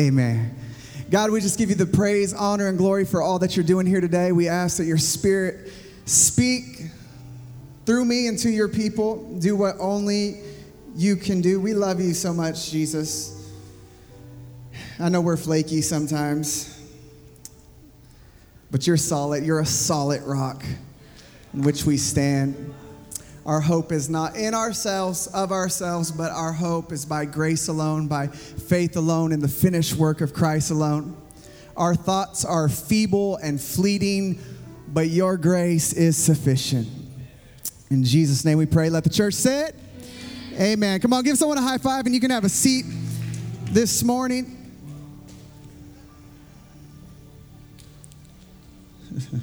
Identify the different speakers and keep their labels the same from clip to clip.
Speaker 1: Amen. God, we just give you the praise, honor, and glory for all that you're doing here today. We ask that your spirit speak through me and to your people. Do what only you can do. We love you so much, Jesus. I know we're flaky sometimes, but you're solid. You're a solid rock in which we stand. Our hope is not in ourselves, of ourselves, but our hope is by grace alone, by faith alone, in the finished work of Christ alone. Our thoughts are feeble and fleeting, but your grace is sufficient. In Jesus' name we pray. Let the church say it. Amen. Come on, give someone a high five and you can have a seat this morning.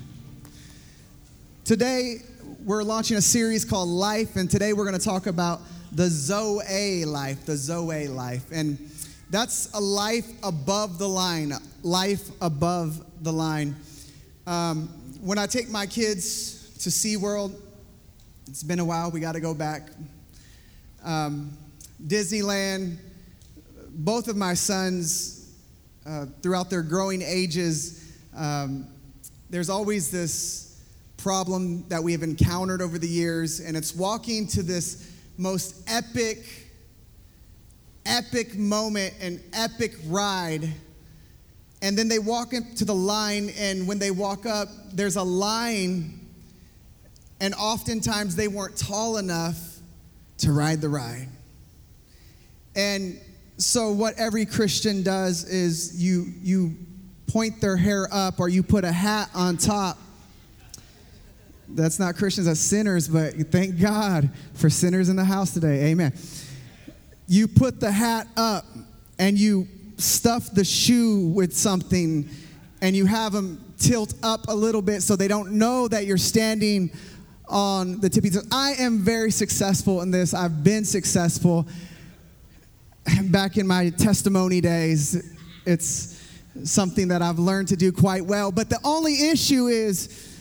Speaker 1: Today, we're launching a series called Life, and today we're going to talk about the Zoe life, the Zoe life. And that's a life above the line, life above the line. Um, when I take my kids to SeaWorld, it's been a while, we got to go back. Um, Disneyland, both of my sons, uh, throughout their growing ages, um, there's always this problem that we have encountered over the years, and it's walking to this most epic, epic moment, an epic ride. And then they walk into the line, and when they walk up, there's a line, and oftentimes they weren't tall enough to ride the ride. And so, what every Christian does is you, you point their hair up or you put a hat on top. That's not Christians, that's sinners, but thank God for sinners in the house today. Amen. You put the hat up and you stuff the shoe with something and you have them tilt up a little bit so they don't know that you're standing on the tippy toes. I am very successful in this. I've been successful back in my testimony days. It's something that I've learned to do quite well. But the only issue is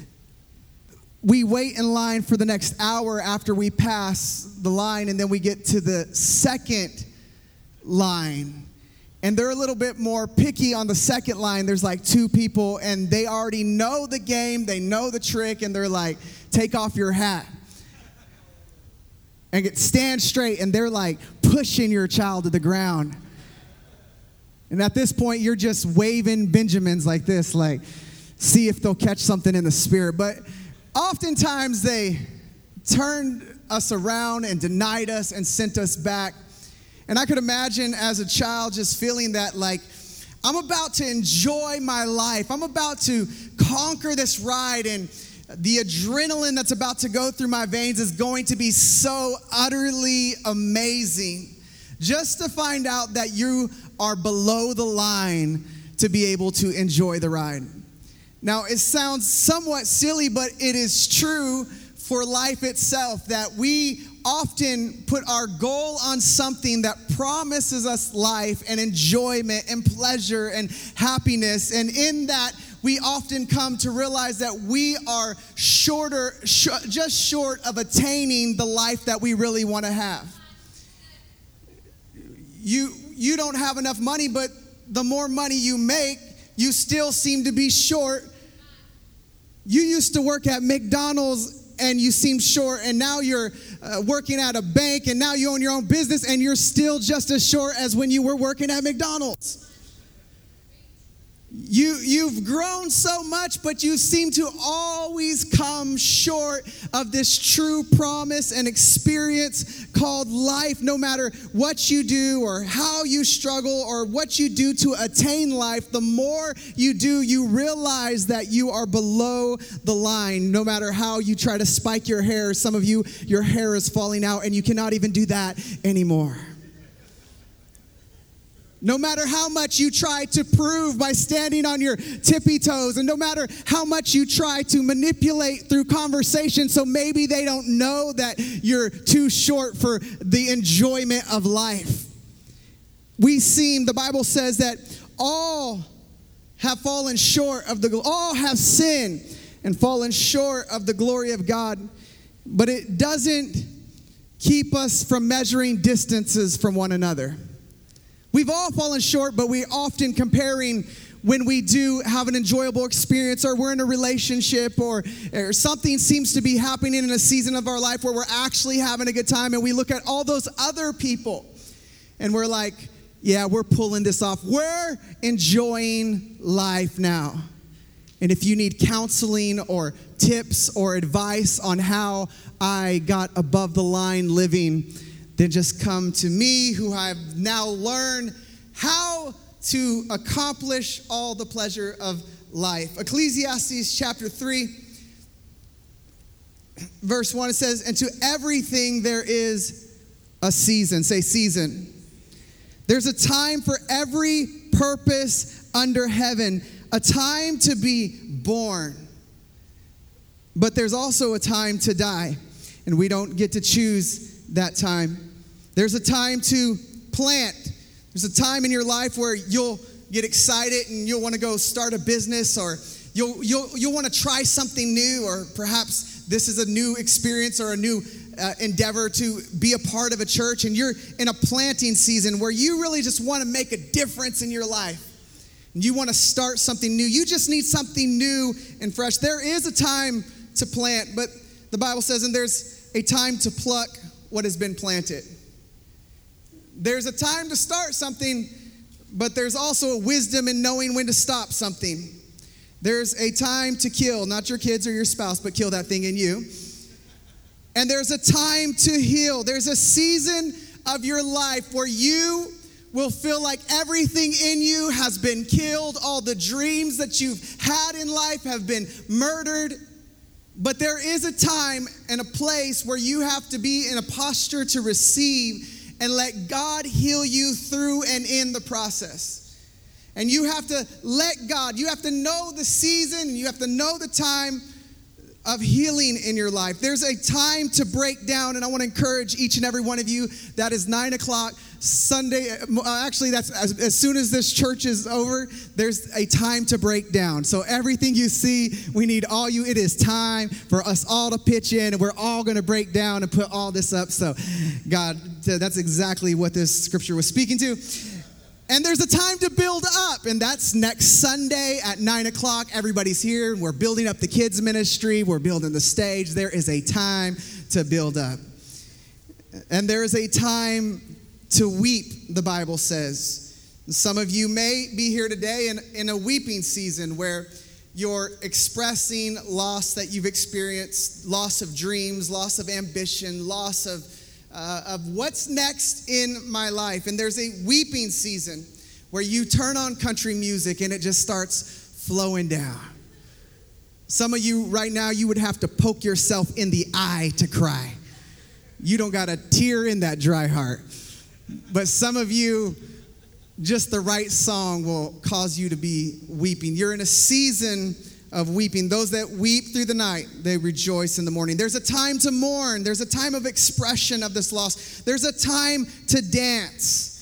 Speaker 1: we wait in line for the next hour after we pass the line, and then we get to the second line. And they're a little bit more picky on the second line. There's like two people, and they already know the game, they know the trick, and they're like, take off your hat and get stand straight, and they're like pushing your child to the ground. And at this point, you're just waving Benjamins like this, like, see if they'll catch something in the spirit. But oftentimes they turned us around and denied us and sent us back. And I could imagine as a child just feeling that, like, I'm about to enjoy my life. I'm about to conquer this ride, and the adrenaline that's about to go through my veins is going to be so utterly amazing. Just to find out that you are below the line to be able to enjoy the ride. Now, it sounds somewhat silly, but it is true for life itself that we often put our goal on something that promises us life and enjoyment and pleasure and happiness. And in that, we often come to realize that we are shorter, sh- just short of attaining the life that we really want to have. You, you don't have enough money, but the more money you make, you still seem to be short. You used to work at McDonald's and you seem short, and now you're uh, working at a bank, and now you own your own business, and you're still just as short as when you were working at McDonald's. You, you've grown so much, but you seem to always come short of this true promise and experience called life, no matter what you do or how you struggle or what you do to attain life. The more you do, you realize that you are below the line, no matter how you try to spike your hair. Some of you, your hair is falling out, and you cannot even do that anymore. No matter how much you try to prove by standing on your tippy toes, and no matter how much you try to manipulate through conversation, so maybe they don't know that you're too short for the enjoyment of life. We seem, the Bible says that all have fallen short of the, all have sinned and fallen short of the glory of God, but it doesn't keep us from measuring distances from one another. We've all fallen short, but we often comparing when we do have an enjoyable experience or we're in a relationship or, or something seems to be happening in a season of our life where we're actually having a good time and we look at all those other people and we're like, yeah, we're pulling this off. We're enjoying life now. And if you need counseling or tips or advice on how I got above the line living, then just come to me, who I've now learned how to accomplish all the pleasure of life. Ecclesiastes chapter 3, verse 1, it says, And to everything there is a season. Say, season. There's a time for every purpose under heaven, a time to be born. But there's also a time to die, and we don't get to choose that time. There's a time to plant, there's a time in your life where you'll get excited and you'll want to go start a business or you'll, you'll, you'll want to try something new, or perhaps this is a new experience or a new uh, endeavor to be a part of a church, and you're in a planting season where you really just want to make a difference in your life. You want to start something new. You just need something new and fresh. There is a time to plant, but the Bible says, and there's a time to pluck what has been planted. There's a time to start something, but there's also a wisdom in knowing when to stop something. There's a time to kill, not your kids or your spouse, but kill that thing in you. And there's a time to heal. There's a season of your life where you will feel like everything in you has been killed. All the dreams that you've had in life have been murdered. But there is a time and a place where you have to be in a posture to receive and let God heal you through and in the process. And you have to let God, you have to know the season, you have to know the time of healing in your life. There's a time to break down, and I want to encourage each and every one of you. That is nine o'clock Sunday. Uh, actually, that's as, as, soon as this church is over, there's a time to break down. So, everything you see, we need all you. It is time for us all to pitch in, and we're all going to break down and put all this up. So, God, that's exactly what this scripture was speaking to. And there's a time to build up, and that's next Sunday at nine o'clock. Everybody's here. We're building up the kids' ministry, we're building the stage. There is a time to build up. And there is a time to weep, the Bible says. Some of you may be here today in, in a weeping season where you're expressing loss that you've experienced loss of dreams, loss of ambition, loss of uh, of what's next in my life. And there's a weeping season where you turn on country music and it just starts flowing down. Some of you right now, you would have to poke yourself in the eye to cry. You don't got a tear in that dry heart. But some of you, just the right song will cause you to be weeping. You're in a season of weeping. Those that weep through the night, they rejoice in the morning. There's a time to mourn, there's a time of expression of this loss, there's a time to dance.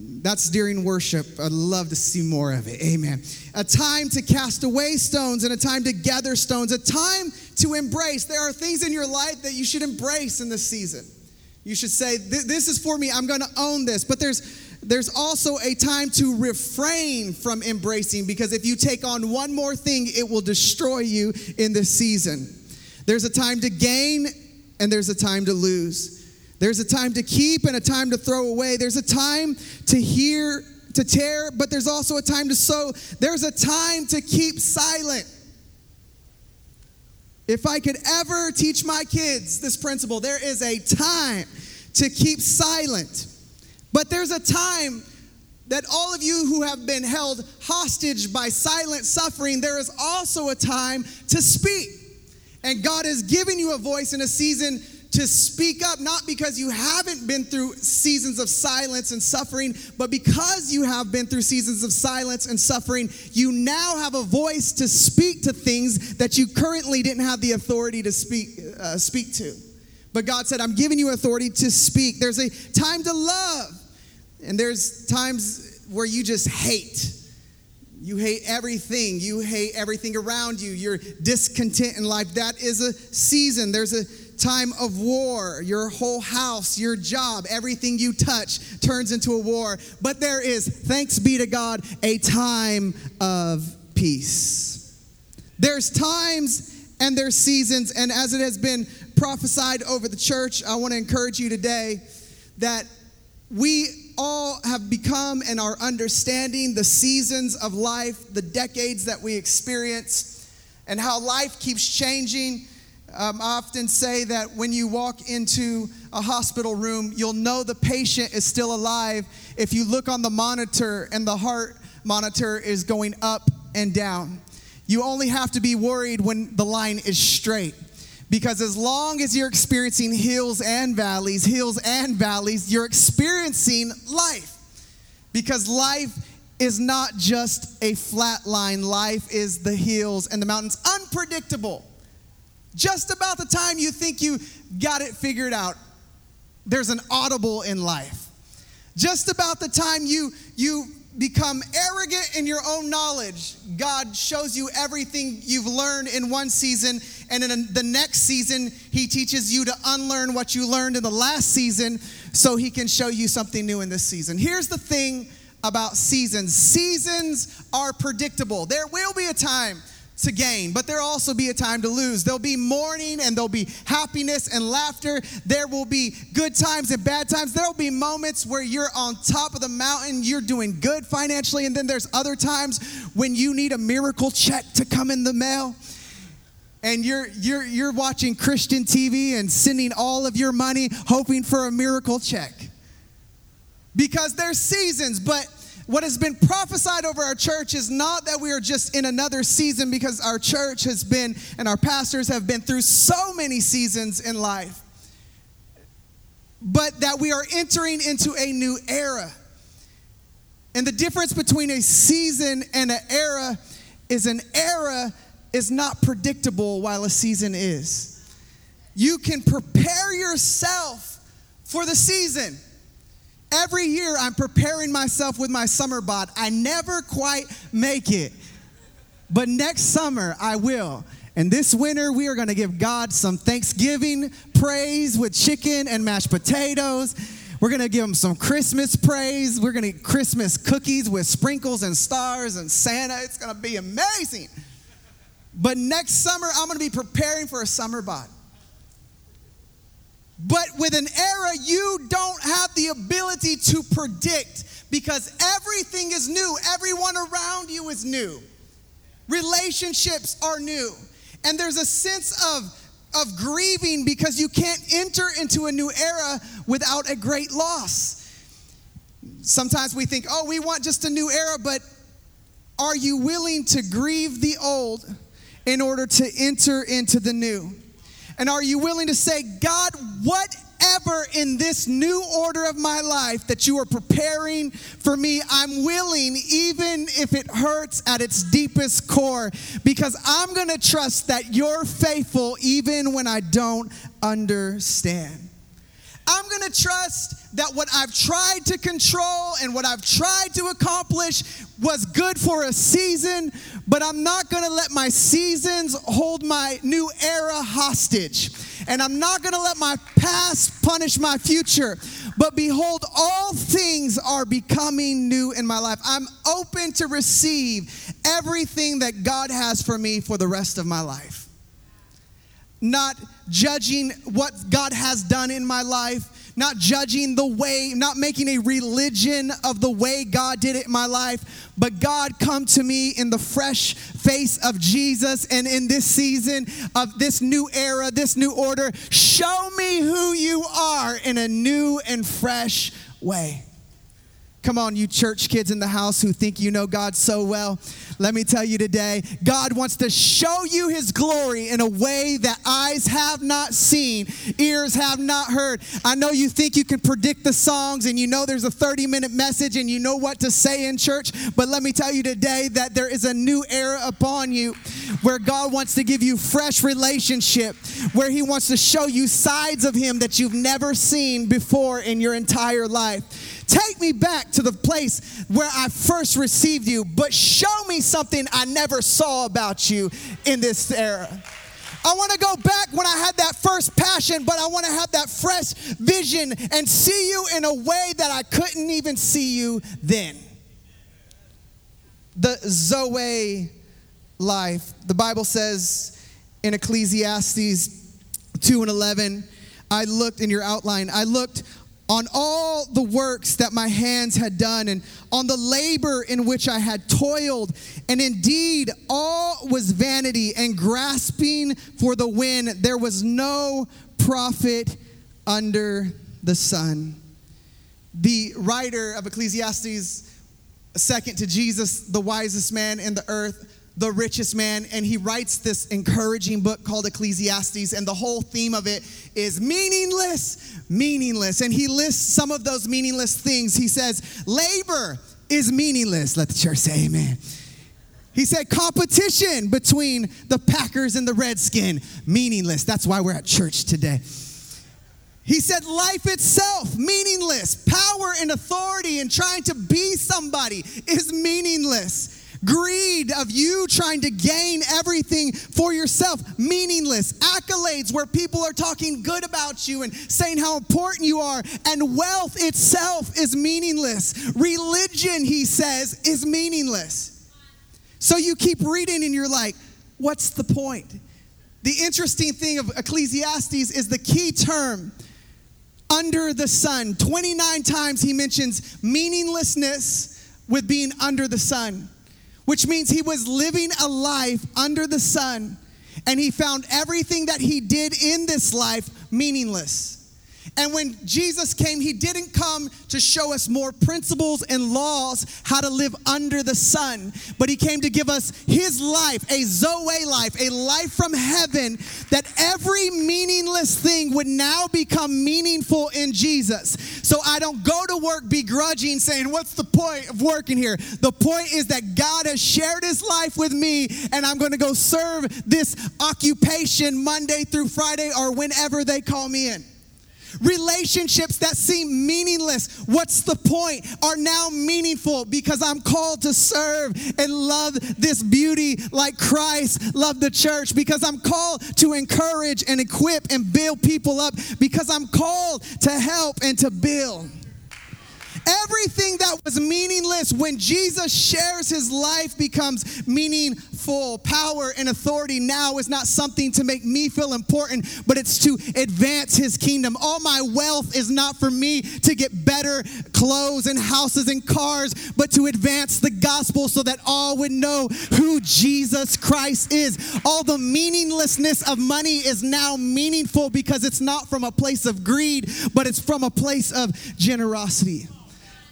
Speaker 1: That's during worship. I'd love to see more of it. Amen. A time to cast away stones and a time to gather stones, a time to embrace. There are things in your life that you should embrace in this season. You should say, This is for me. I'm going to own this. But there's there's also a time to refrain from embracing because if you take on one more thing, it will destroy you in this season. There's a time to gain and there's a time to lose. There's a time to keep and a time to throw away. There's a time to hear, to tear, but there's also a time to sow. There's a time to keep silent. If I could ever teach my kids this principle, there is a time to keep silent. But there's a time that all of you who have been held hostage by silent suffering, there is also a time to speak. And God has given you a voice in a season to speak up, not because you haven't been through seasons of silence and suffering, but because you have been through seasons of silence and suffering, you now have a voice to speak to things that you currently didn't have the authority to speak, uh, speak to. But God said, I'm giving you authority to speak. There's a time to love, and there's times where you just hate. You hate everything. You hate everything around you. You're discontent in life. That is a season. There's a time of war. Your whole house, your job, everything you touch turns into a war. But there is, thanks be to God, a time of peace. There's times and there's seasons, and as it has been prophesied over the church, I want to encourage you today that we all have become and are understanding the seasons of life, the decades that we experience, and how life keeps changing. Um, I often say that when you walk into a hospital room, you'll know the patient is still alive if you look on the monitor and the heart monitor is going up and down. You only have to be worried when the line is straight. Because as long as you're experiencing hills and valleys, hills and valleys, you're experiencing life. Because life is not just a flat line, life is the hills and the mountains, unpredictable. Just about the time you think you got it figured out, there's an audible in life. Just about the time you you become arrogant in your own knowledge, God shows you everything you've learned in one season, and in the next season, He teaches you to unlearn what you learned in the last season so He can show you something new in this season. Here's the thing about seasons seasons are predictable. There will be a time to gain, but there'll also be a time to lose. There'll be mourning and there'll be happiness and laughter. There will be good times and bad times. There'll be moments where you're on top of the mountain, you're doing good financially, and then there's other times when you need a miracle check to come in the mail. And you're, you're, you're watching Christian TV and sending all of your money hoping for a miracle check. Because there's seasons, but what has been prophesied over our church is not that we are just in another season because our church has been and our pastors have been through so many seasons in life, but that we are entering into a new era. And the difference between a season and an era is an era is not predictable while a season is. You can prepare yourself for the season. Every year I'm preparing myself with my summer bod. I never quite make it. But next summer I will. And this winter we are going to give God some Thanksgiving praise with chicken and mashed potatoes. We're going to give him some Christmas praise. We're going to eat Christmas cookies with sprinkles and stars and Santa. It's going to be amazing. But next summer I'm going to be preparing for a summer bod. But with an era, you don't have the ability to predict because everything is new. Everyone around you is new. Relationships are new. And there's a sense of, of grieving because you can't enter into a new era without a great loss. Sometimes we think, oh, we want just a new era, but are you willing to grieve the old in order to enter into the new? And are you willing to say, God, whatever in this new order of my life that you are preparing for me, I'm willing, even if it hurts at its deepest core, because I'm going to trust that you're faithful even when I don't understand. I'm going to trust that what I've tried to control and what I've tried to accomplish was good for a season, but I'm not going to let my seasons hold my new era hostage. And I'm not going to let my past punish my future. But behold, all things are becoming new in my life. I'm open to receive everything that God has for me for the rest of my life not judging what God has done in my life, not judging the way, not making a religion of the way God did it in my life, but God come to me in the fresh face of Jesus and in this season of this new era, this new order, show me who you are in a new and fresh way. Come on, you church kids in the house who think you know God so well. Let me tell you today, God wants to show you his glory in a way that eyes have not seen, ears have not heard. I know you think you can predict the songs and you know there's a 30 minute message and you know what to say in church, but let me tell you today that there is a new era upon you where God wants to give you fresh relationship, where he wants to show you sides of him that you've never seen before in your entire life. Take me back to the place where I first received you, but show me something I never saw about you in this era. I want to go back when I had that first passion, but I want to have that fresh vision and see you in a way that I couldn't even see you then. The Zoe life. The Bible says in Ecclesiastes 2 and 11, I looked in your outline, I looked on all the works that my hands had done and on the labor in which I had toiled. And indeed, all was vanity and grasping for the wind. There was no profit under the sun. The writer of Ecclesiastes, second to Jesus, the wisest man in the earth, the richest man, and he writes this encouraging book called Ecclesiastes, and the whole theme of it is meaningless, meaningless. And he lists some of those meaningless things. He says, labor is meaningless. Let the church say amen. He said, competition between the Packers and the Redskin, meaningless. That's why we're at church today. He said, life itself, meaningless. Power and authority and trying to be somebody is meaningless. Greed of you trying to gain everything for yourself, meaningless. Accolades where people are talking good about you and saying how important you are. And wealth itself is meaningless. Religion, he says, is meaningless. So you keep reading and you're like, what's the point? The interesting thing of Ecclesiastes is the key term under the sun. 29 times he mentions meaninglessness with being under the sun which means he was living a life under the sun and he found everything that he did in this life meaningless. And when Jesus came, he didn't come to show us more principles and laws how to live under the sun, but he came to give us his life, a Zoe life, a life from heaven that every meaningless thing would now become meaningful in Jesus. So I don't go to work begrudging saying, What's the point of working here? The point is that God has shared his life with me, and I'm going to go serve this occupation Monday through Friday or whenever they call me in. Relationships that seem meaningless, what's the point, are now meaningful because I'm called to serve and love this beauty like Christ loved the church, because I'm called to encourage and equip and build people up, because I'm called to help and to build. Everything that was meaningless when Jesus shares his life becomes meaningful. Power and authority now is not something to make me feel important, but it's to advance his kingdom. All my wealth is not for me to get better clothes and houses and cars, but to advance the gospel so that all would know who Jesus Christ is. All the meaninglessness of money is now meaningful because it's not from a place of greed, but it's from a place of generosity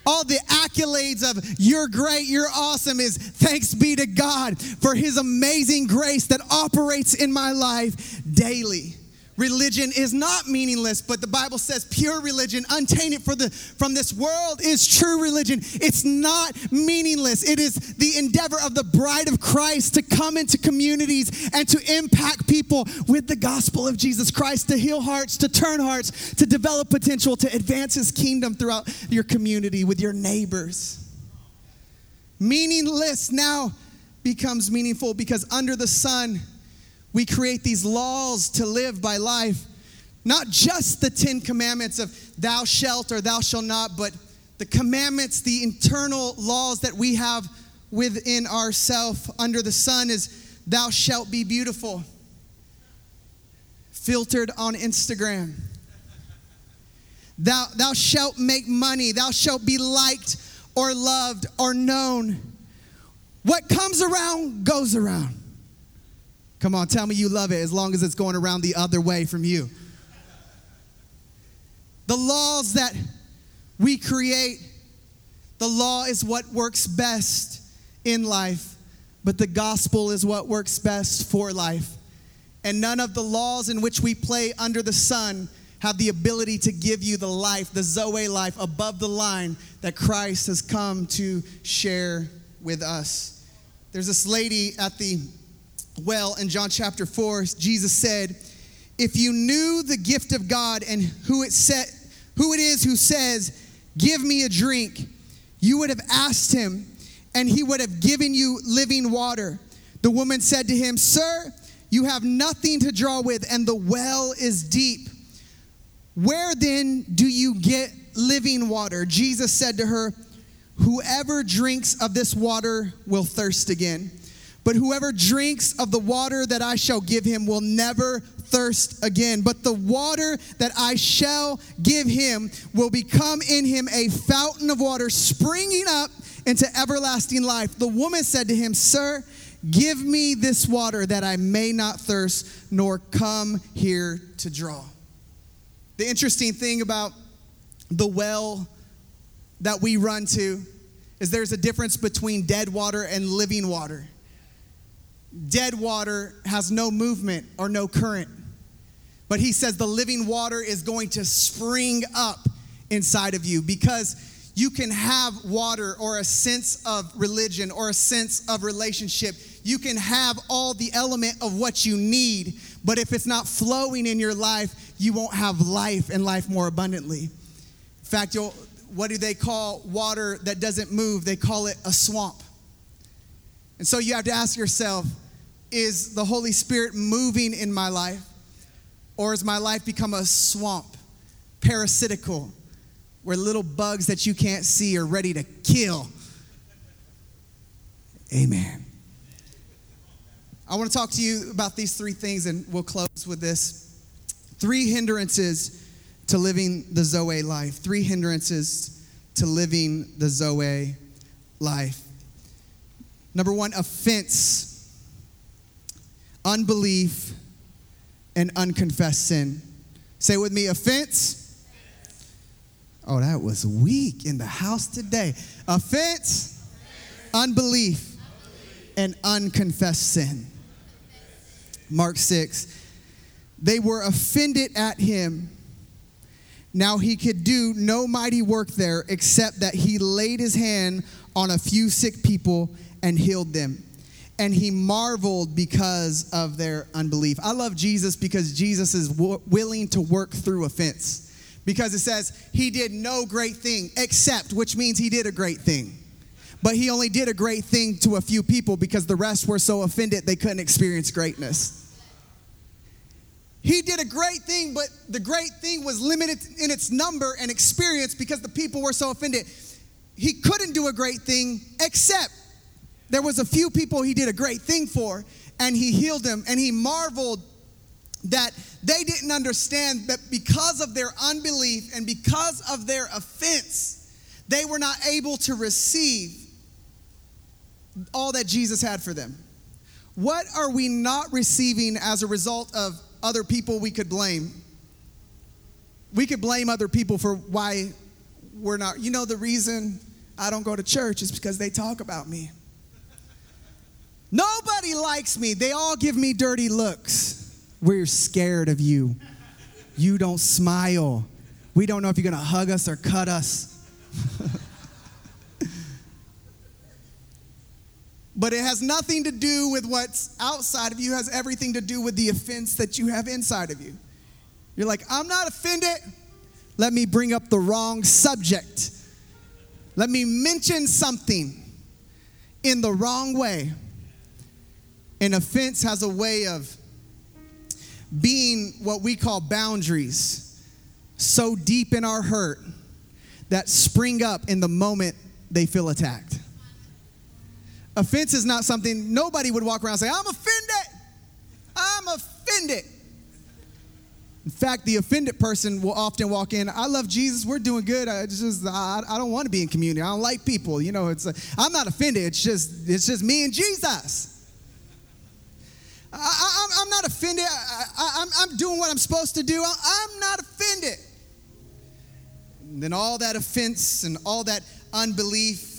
Speaker 1: all the accolades of you're great, you're awesome is thanks be to God for his amazing grace that operates in my life daily. Religion is not meaningless, but the Bible says pure religion, untainted for the, from this world, is true religion. It's not meaningless. It is the endeavor of the bride of Christ to come into communities and to impact people with the gospel of Jesus Christ, to heal hearts, to turn hearts, to develop potential, to advance his kingdom throughout your community with your neighbors. Meaningless now becomes meaningful because under the sun, we create these laws to live by life. Not just the Ten Commandments of thou shalt or thou shalt not, but the commandments, the internal laws that we have within ourself under the sun is thou shalt be beautiful. Filtered on Instagram. Thou, thou shalt make money. Thou shalt be liked or loved or known. What comes around goes around. Come on, tell me you love it as long as it's going around the other way from you. The laws that we create, the law is what works best in life, but the gospel is what works best for life. And none of the laws in which we play under the sun have the ability to give you the life, the Zoe life above the line that Christ has come to share with us. There's this lady at the well in John chapter 4, Jesus said, If you knew the gift of God and who it, set, who it is who says, Give me a drink, you would have asked him, and he would have given you living water. The woman said to him, Sir, you have nothing to draw with, and the well is deep. Where then do you get living water? Jesus said to her, Whoever drinks of this water will thirst again. But whoever drinks of the water that I shall give him will never thirst again. But the water that I shall give him will become in him a fountain of water springing up into everlasting life. The woman said to him, Sir, give me this water that I may not thirst nor come here to draw. The interesting thing about the well that we run to is there's a difference between dead water and living water. Dead water has no movement or no current. But he says the living water is going to spring up inside of you because you can have water or a sense of religion or a sense of relationship. You can have all the element of what you need, but if it's not flowing in your life, you won't have life and life more abundantly. In fact, you'll, what do they call water that doesn't move? They call it a swamp. And so you have to ask yourself is the Holy Spirit moving in my life? Or has my life become a swamp, parasitical, where little bugs that you can't see are ready to kill? Amen. I want to talk to you about these three things, and we'll close with this. Three hindrances to living the Zoe life. Three hindrances to living the Zoe life. Number one, offense, unbelief, and unconfessed sin. Say with me, offense. Oh, that was weak in the house today. Offense, unbelief, and unconfessed sin. Mark 6. They were offended at him now he could do no mighty work there except that he laid his hand on a few sick people and healed them. And he marveled because of their unbelief. I love Jesus because Jesus is w- willing to work through offense. Because it says he did no great thing except, which means he did a great thing. But he only did a great thing to a few people because the rest were so offended they couldn't experience greatness. He did a great thing, but the great thing was limited in its number and experience because the people were so offended. He couldn't do a great thing except there was a few people he did a great thing for and he healed them and he marveled that they didn't understand that because of their unbelief and because of their offense, they were not able to receive all that Jesus had for them. What are we not receiving as a result of other people we could blame. We could blame other people for why we're not. You know, the reason I don't go to church is because they talk about me. Nobody likes me. They all give me dirty looks. We're scared of you. You don't smile. We don't know if you're going to hug us or cut us. But it has nothing to do with what's outside of you, it has everything to do with the offense that you have inside of you. You're like, I'm not offended. Let me bring up the wrong subject. Let me mention something in the wrong way. An offense has a way of being what we call boundaries, so deep in our hurt that spring up in the moment they feel attacked. Offense is not something nobody would walk around and say, I'm offended. I'm offended. In fact, the offended person will often walk in, I love Jesus, we're doing good. I just I, I don't want to be in community. I don't like people. You know, it's I'm not offended. It's just it's just me and Jesus. I, am not offended. I, am doing what I'm supposed to do. I, I'm not offended. And then all that offense and all that unbelief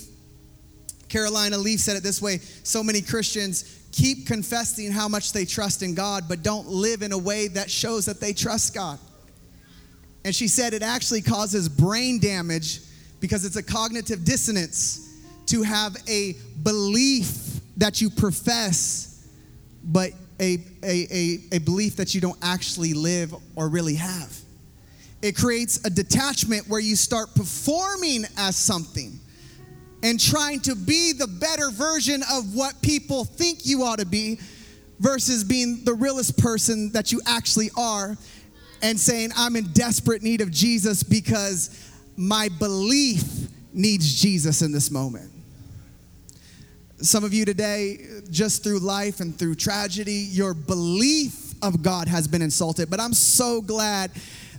Speaker 1: Caroline Leaf said it this way so many Christians keep confessing how much they trust in God, but don't live in a way that shows that they trust God. And she said it actually causes brain damage because it's a cognitive dissonance to have a belief that you profess, but a, a, a, a belief that you don't actually live or really have. It creates a detachment where you start performing as something and trying to be the better version of what people think you ought to be, versus being the realest person that you actually are and saying, I'm in desperate need of Jesus because my belief needs Jesus in this moment. Some of you today, just through life and through tragedy, your belief of God has been insulted. But I'm so glad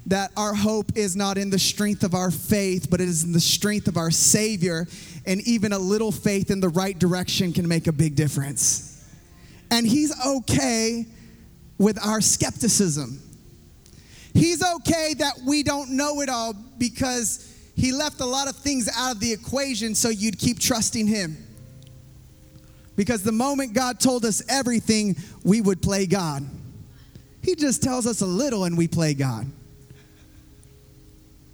Speaker 1: that our hope is not in the strength of our faith, but it is in the strength of our Savior. And even a little faith in the right direction can make a big difference. And He's okay with our skepticism. He's okay that we don't know it all because He left a lot of things out of the equation so you'd keep trusting Him. Because the moment God told us everything, we would play God. He just tells us a little and we play God.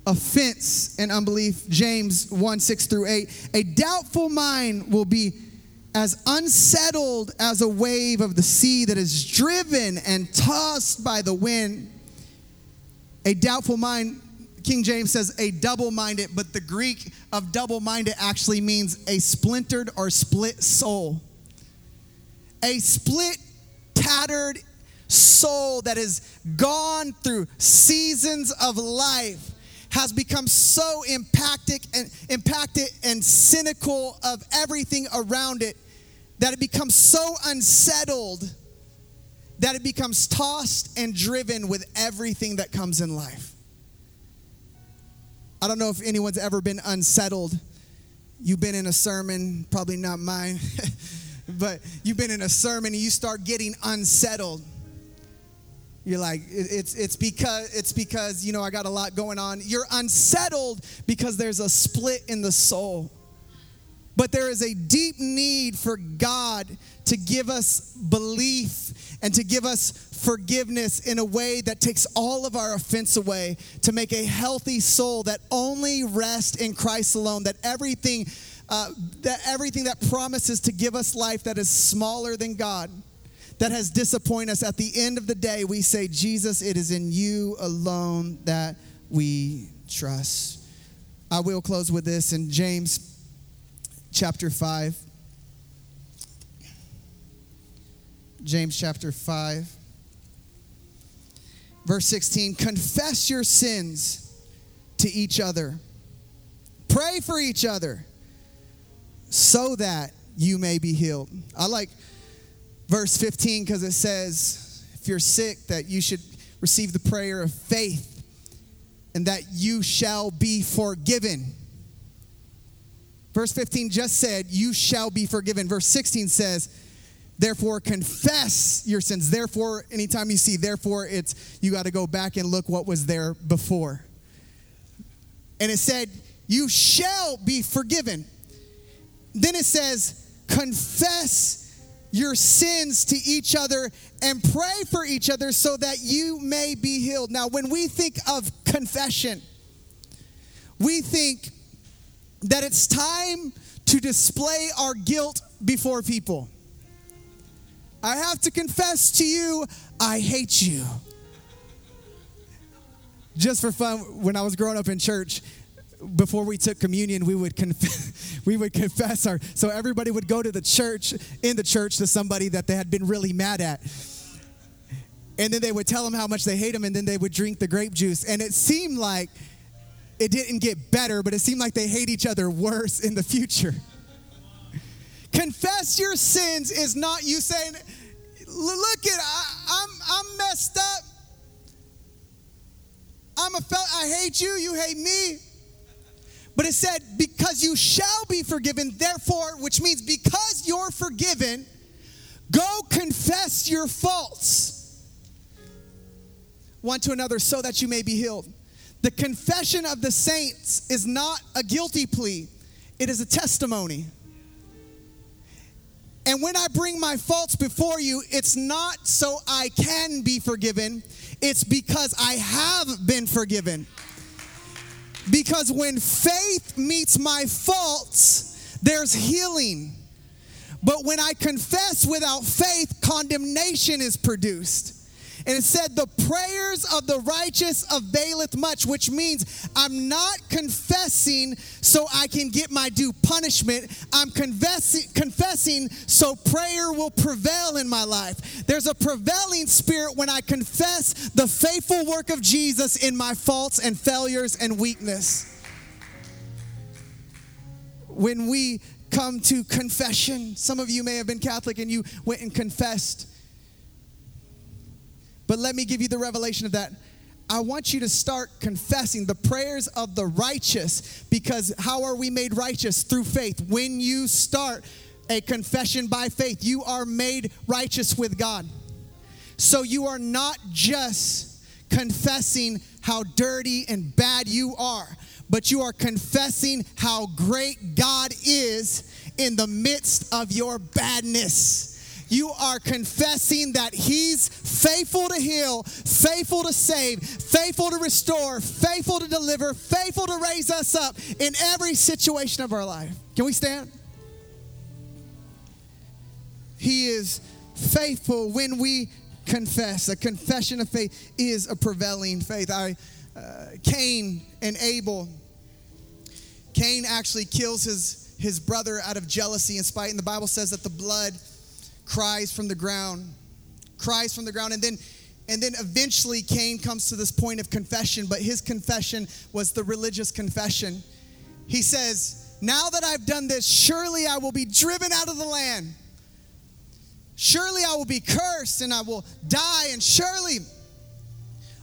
Speaker 1: Offense and unbelief, James 1 6 through 8. A doubtful mind will be as unsettled as a wave of the sea that is driven and tossed by the wind. A doubtful mind, King James says a double minded, but the Greek of double minded actually means a splintered or split soul a split, tattered soul that has gone through seasons of life has become so impacted and impacted and cynical of everything around it that it becomes so unsettled that it becomes tossed and driven with everything that comes in life. I don't know if anyone's ever been unsettled. You've been in a sermon, probably not mine. but you've been in a sermon and you start getting unsettled. You're like, it's, it's because it's because you know I got a lot going on. You're unsettled because there's a split in the soul. But there is a deep need for God to give us belief and to give us forgiveness in a way that takes all of our offense away, to make a healthy soul that only rests in Christ alone, that everything uh, that everything that promises to give us life that is smaller than God, that has disappointed us, at the end of the day, we say, Jesus, it is in you alone that we trust. I will close with this in James chapter 5. James chapter 5, verse 16 Confess your sins to each other, pray for each other so that you may be healed. I like verse 15 because it says, if you're sick, that you should receive the prayer of faith and that you shall be forgiven. Verse 15 just said, You shall be forgiven. Verse 16 says, Therefore, confess your sins. Therefore, anytime you see, therefore, it's you got to go back and look what was there before. And it said, You shall be forgiven. Then it says, confess your sins to each other and pray for each other so that you may be healed. Now, when we think of confession, we think that it's time to display our guilt before people. I have to confess to you, I hate you. Just for fun, when I was growing up in church, before we took communion, we would confess, we would confess our. So everybody would go to the church in the church to somebody that they had been really mad at, and then they would tell them how much they hate them, and then they would drink the grape juice. And it seemed like it didn't get better, but it seemed like they hate each other worse in the future. Confess your sins is not you saying, "Look at I, I'm I'm messed up." I'm a fel- I hate you, you hate me. But it said, because you shall be forgiven, therefore, which means because you're forgiven, go confess your faults one to another so that you may be healed. The confession of the saints is not a guilty plea, it is a testimony. And when I bring my faults before you, it's not so I can be forgiven, it's because I have been forgiven. Because when faith meets my faults, there's healing. But when I confess without faith, condemnation is produced. And it said, The prayers of the righteous availeth much, which means I'm not confessing so I can get my due punishment. I'm confessing, confessing so prayer will prevail in my life. There's a prevailing spirit when I confess the faithful work of Jesus in my faults and failures and weakness. When we come to confession, some of you may have been Catholic and you went and confessed but let me give you the revelation of that. I want you to start confessing the prayers of the righteous because how are we made righteous? Through faith. When you start a confession by faith, you are made righteous with God. So you are not just confessing how dirty and bad you are, but you are confessing how great God is in the midst of your badness you are confessing that He's faithful to heal, faithful to save, faithful to restore, faithful to deliver, faithful to raise us up in every situation of our life. Can we stand? He is faithful when we confess. A confession of faith is a prevailing faith. I, uh, Cain and Abel. Cain actually kills his, his brother out of jealousy and spite, and the Bible says that the blood cries from the ground, cries from the ground, and then and then eventually Cain comes to this point of confession, but his confession was the religious confession. He says, Now that I've done this, surely I will be driven out of the land. Surely I will be cursed and I will die, and surely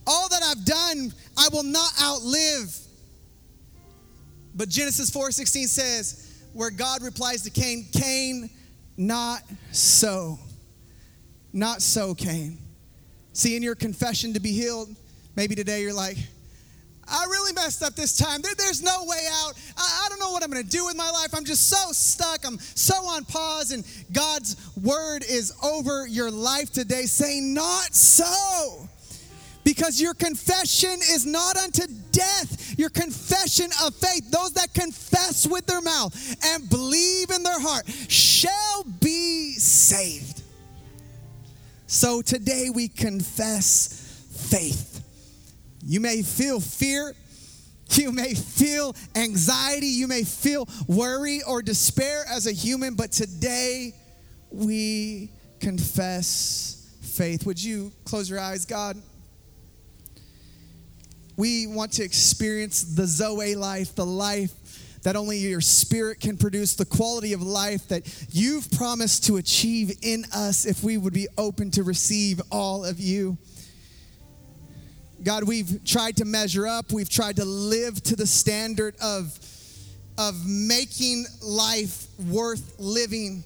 Speaker 1: all that I've done I will not outlive. But Genesis 4:16 says, where God replies to Cain, Cain, not so. Not so, Cain. See, in your confession to be healed, maybe today you're like, I really messed up this time. There, there's no way out. I, I don't know what I'm going to do with my life. I'm just so stuck. I'm so on pause. And God's word is over your life today saying, Not so. Because your confession is not unto death. Your confession of faith, those that confess with their mouth and believe in their heart, shall be saved. So today we confess faith. You may feel fear. You may feel anxiety. You may feel worry or despair as a human, but today we confess faith. Would you close your eyes, God? We want to experience the Zoe life, the life that only your spirit can produce, the quality of life that you've promised to achieve in us if we would be open to receive all of you. God, we've tried to measure up, we've tried to live to the standard of, of making life worth living.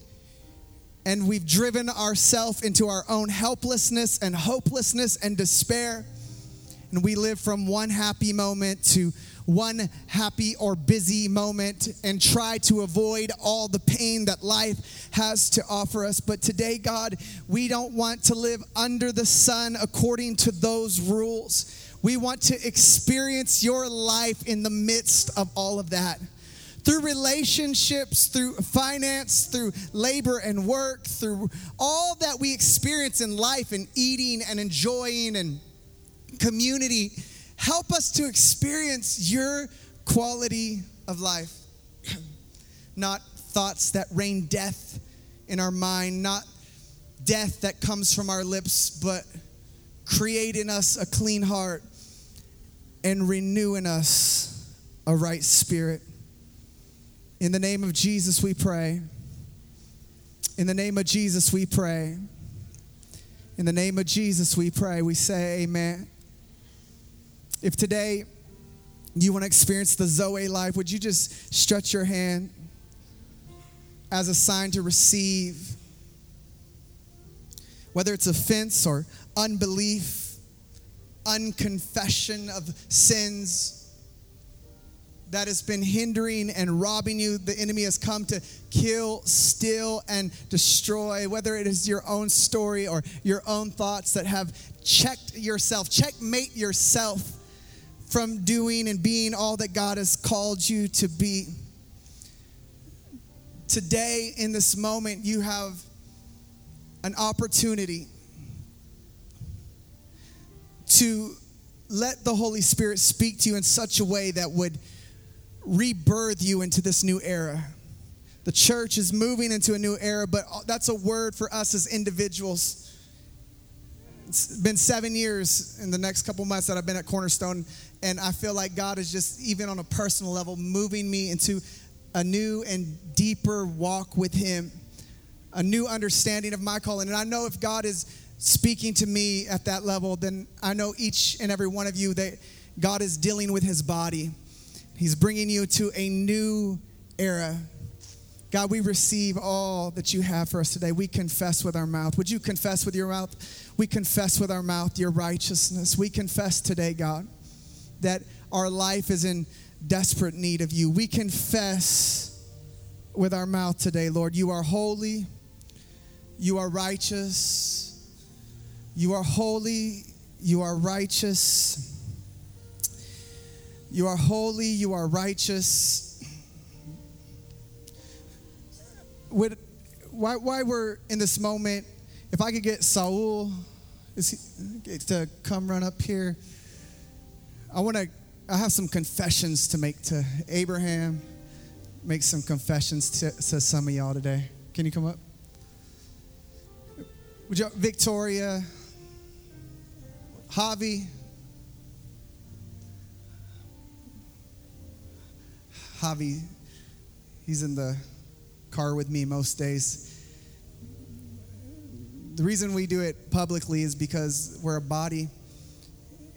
Speaker 1: And we've driven ourselves into our own helplessness and hopelessness and despair. And we live from one happy moment to one happy or busy moment and try to avoid all the pain that life has to offer us. But today, God, we don't want to live under the sun according to those rules. We want to experience your life in the midst of all of that. Through relationships, through finance, through labor and work, through all that we experience in life and eating and enjoying and community, help us to experience your quality of life. not thoughts that rain death in our mind, not death that comes from our lips, but create in us a clean heart and renew in us a right spirit. In the name of Jesus, we pray. In the name of Jesus, we pray. In the name of Jesus, we pray. We say, Amen. If today you want to experience the Zoe life, would you just stretch your hand as a sign to receive? Whether it's offense or unbelief, unconfession of sins that has been hindering and robbing you, the enemy has come to kill, steal, and destroy. Whether it is your own story or your own thoughts that have checked yourself, checkmate yourself from doing and being all that God has called you to be. Today, in this moment, you have an opportunity to let the Holy Spirit speak to you in such a way that would rebirth you into this new era. The church is moving into a new era, but that's a word for us as individuals. It's been seven years in the next couple months that I've been at Cornerstone, and I feel like God is just, even on a personal level, moving me into a new and deeper walk with Him, a new understanding of my calling. And I know if God is speaking to me at that level, then I know each and every one of you that God is dealing with His body. He's bringing you to a new era. God, we receive all that you have for us today. We confess with our mouth. Would you confess with your mouth? We confess with our mouth your righteousness. We confess today, God, that our life is in desperate need of you. We confess with our mouth today, Lord, you are holy, you are righteous, you are holy, you are righteous. You are holy, you are righteous. Would, why, why we're in this moment, if I could get Saul he, to come run up here, I want to. I have some confessions to make to Abraham. Make some confessions to, to some of y'all today. Can you come up? Would you, Victoria, Javi, Javi, he's in the car with me most days. The reason we do it publicly is because we're a body.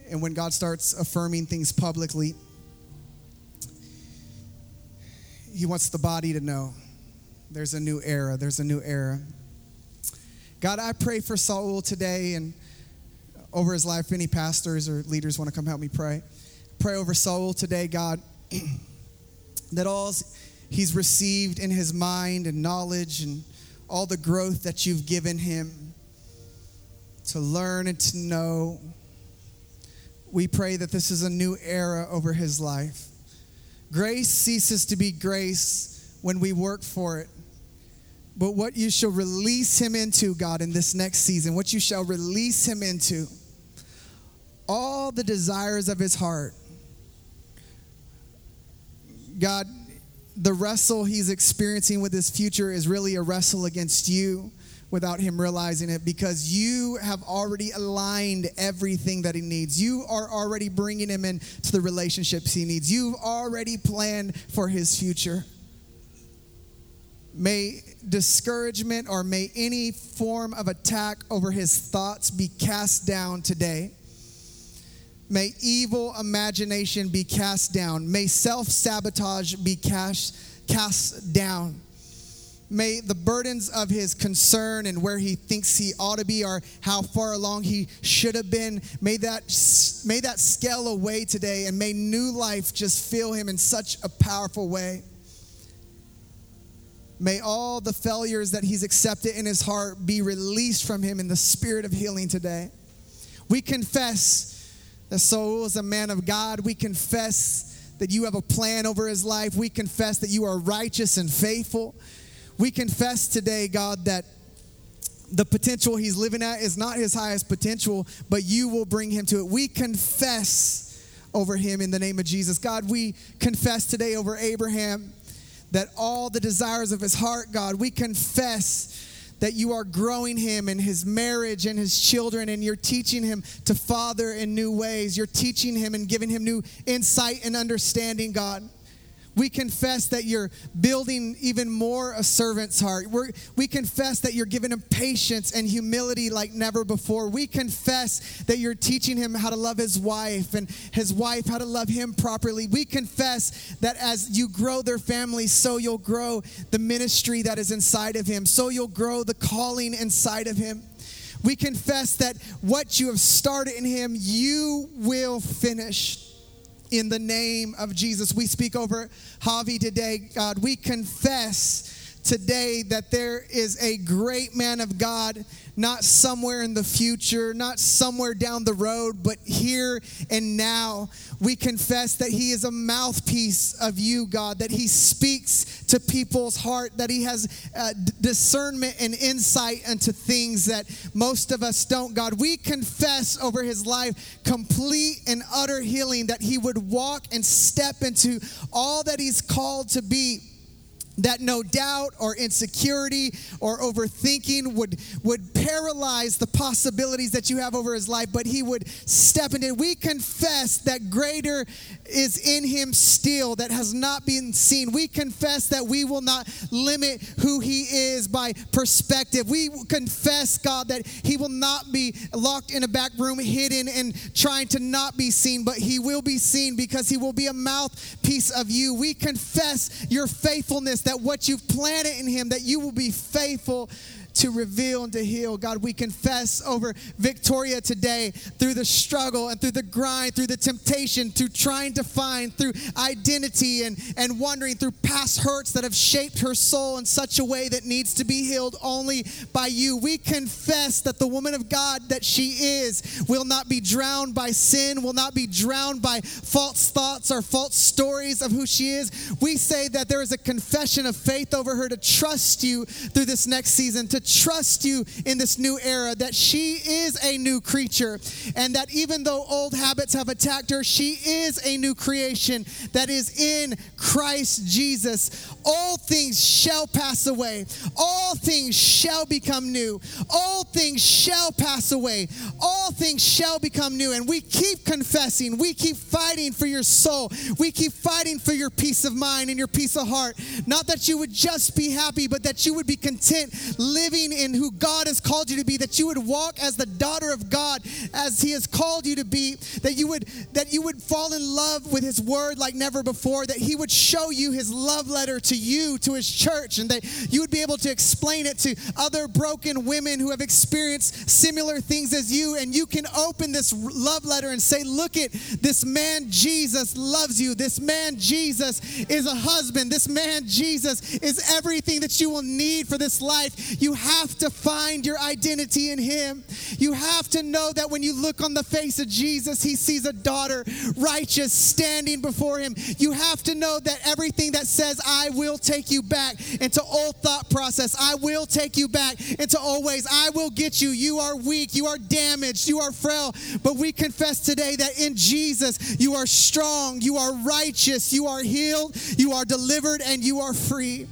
Speaker 1: And when God starts affirming things publicly, He wants the body to know there's a new era, there's a new era. God, I pray for Saul today and over his life. Any pastors or leaders want to come help me pray? Pray over Saul today, God. that all he's received in his mind and knowledge and all the growth that you've given him to learn and to know. We pray that this is a new era over his life. Grace ceases to be grace when we work for it. But what you shall release him into, God, in this next season, what you shall release him into, all the desires of his heart, God, the wrestle he's experiencing with his future is really a wrestle against you without him realizing it because you have already aligned everything that he needs. You are already bringing him into the relationships he needs. You've already planned for his future. May discouragement or may any form of attack over his thoughts be cast down today. May evil imagination be cast down. May self sabotage be cast, cast down. May the burdens of his concern and where he thinks he ought to be or how far along he should have been, may that, may that scale away today and may new life just fill him in such a powerful way. May all the failures that he's accepted in his heart be released from him in the spirit of healing today. We confess that Saul is a man of God. We confess that you have a plan over his life. We confess that you are righteous and faithful. We confess today, God, that the potential he's living at is not his highest potential, but you will bring him to it. We confess over him in the name of Jesus. God, we confess today over Abraham that all the desires of his heart, God, we confess that you are growing him in his marriage and his children, and you're teaching him to father in new ways. You're teaching him and giving him new insight and understanding, God. We confess that you're building even more a servant's heart. We're, we confess that you're giving him patience and humility like never before. We confess that you're teaching him how to love his wife and his wife how to love him properly. We confess that as you grow their family, so you'll grow the ministry that is inside of him, so you'll grow the calling inside of him. We confess that what you have started in him, you will finish in the name of Jesus. We speak over Javi today, God. We confess today that there is a great man of God, not somewhere in the future, not somewhere down the road, but here and now. We confess that he is a mouthpiece of you, God, that he speaks to people's heart, that he has uh, d- discernment and insight into things that most of us don't, God. We confess over his life complete and utter healing, that he would walk and step into all that he's called to be that no doubt or insecurity or overthinking would, would paralyze the possibilities that you have over his life, but he would step into it. We confess that greater is in him still that has not been seen. We confess that we will not limit who he is by perspective. We confess, God, that he will not be locked in a back room, hidden and trying to not be seen, but he will be seen because he will be a mouthpiece of you. We confess your faithfulness that what you've planted in him, that you will be faithful to reveal and to heal. God, we confess over Victoria today through the struggle and through the grind, through the temptation, through trying to find, through identity and, and wondering, through past hurts that have shaped her soul in such a way that needs to be healed only by you. We confess that the woman of God that she is will not be drowned by sin, will not be drowned by false thoughts or false stories of who she is. We say that there is a confession of faith over her to trust you through this next season, to trust you in this new era, that she is a new creature, and that even though old habits have attacked her, she is a new creation that is in Christ Jesus. All things shall pass away, all things shall become new, all things shall pass away, all things shall become new. And we keep confessing, we keep fighting for your soul, we keep fighting for your peace of mind and your peace of heart. Not that you would just be happy, but that you would be content living in who God has called you to be, that you would walk as the daughter of God as He has called you to be, that you would that you would fall in love with His word like never before, that He would show you His love letter to you, to His church, and that you would be able to explain it to other broken women who have experienced similar things as you, and you can open this love letter and say, Look at this man Jesus loves you. This man Jesus is a husband. This man Jesus is everything that you will need for this life. You have to find your identity in Him. You have to know that when you look on the face of Jesus, He sees a daughter righteous standing before Him. You have to know that everything that says, I will take you back into old thought process, I will take you back into old ways, I will get you. You are weak, you are damaged, you are frail. But we confess today that in Jesus, you are strong, you are righteous, you are healed, you are delivered, and you are free.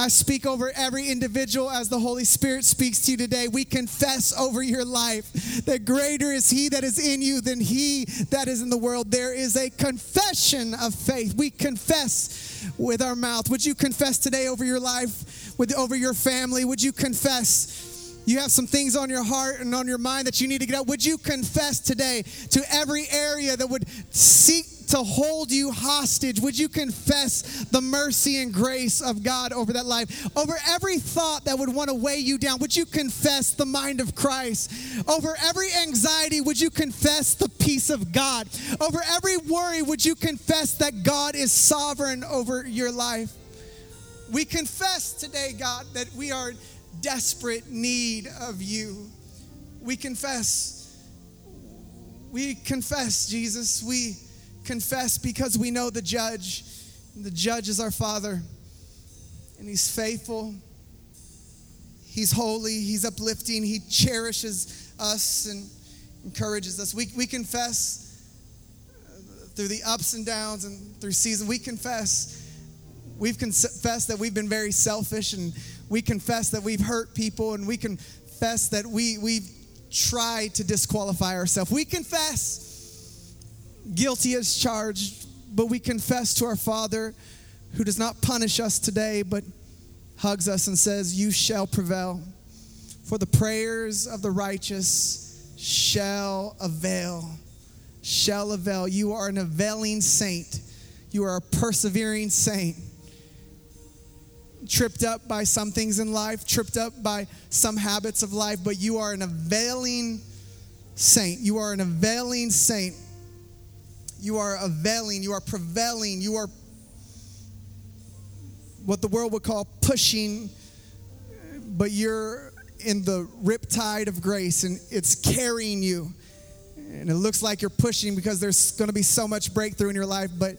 Speaker 1: I speak over every individual as the Holy Spirit speaks to you today. We confess over your life that greater is He that is in you than He that is in the world. There is a confession of faith. We confess with our mouth. Would you confess today over your life, with over your family? Would you confess? You have some things on your heart and on your mind that you need to get out. Would you confess today to every area that would seek to hold you hostage? Would you confess the mercy and grace of God over that life? Over every thought that would want to weigh you down, would you confess the mind of Christ? Over every anxiety, would you confess the peace of God? Over every worry, would you confess that God is sovereign over your life? We confess today, God, that we are desperate need of you. We confess. We confess, Jesus. We confess because we know the judge. The judge is our Father, and He's faithful. He's holy. He's uplifting. He cherishes us and encourages us. We, we confess through the ups and downs and through seasons. We confess. We've confessed that we've been very selfish, and we confess that we've hurt people, and we confess that we, we've tried to disqualify ourselves. We confess guilty as charged, but we confess to our Father who does not punish us today, but hugs us and says, You shall prevail. For the prayers of the righteous shall avail. Shall avail. You are an availing saint. You are a persevering saint. Tripped up by some things in life, tripped up by some habits of life, but you are an availing saint. You are an availing saint. You are availing, you are prevailing, you are what the world would call pushing, but you're in the riptide of grace and it's carrying you. And it looks like you're pushing because there's going to be so much breakthrough in your life, but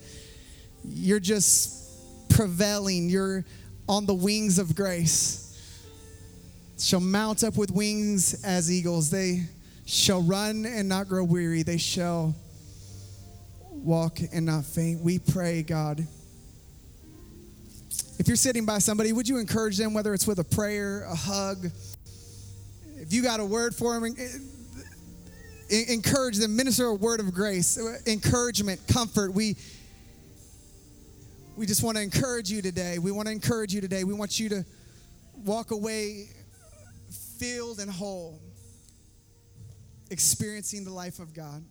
Speaker 1: you're just prevailing. You're on the wings of grace. Shall mount up with wings as eagles. They shall run and not grow weary. They shall walk and not faint. We pray, God. If you're sitting by somebody, would you encourage them, whether it's with a prayer, a hug? If you got a word for them, encourage them, minister a word of grace, encouragement, comfort. We we just want to encourage you today. We want to encourage you today. We want you to walk away filled and whole, experiencing the life of God.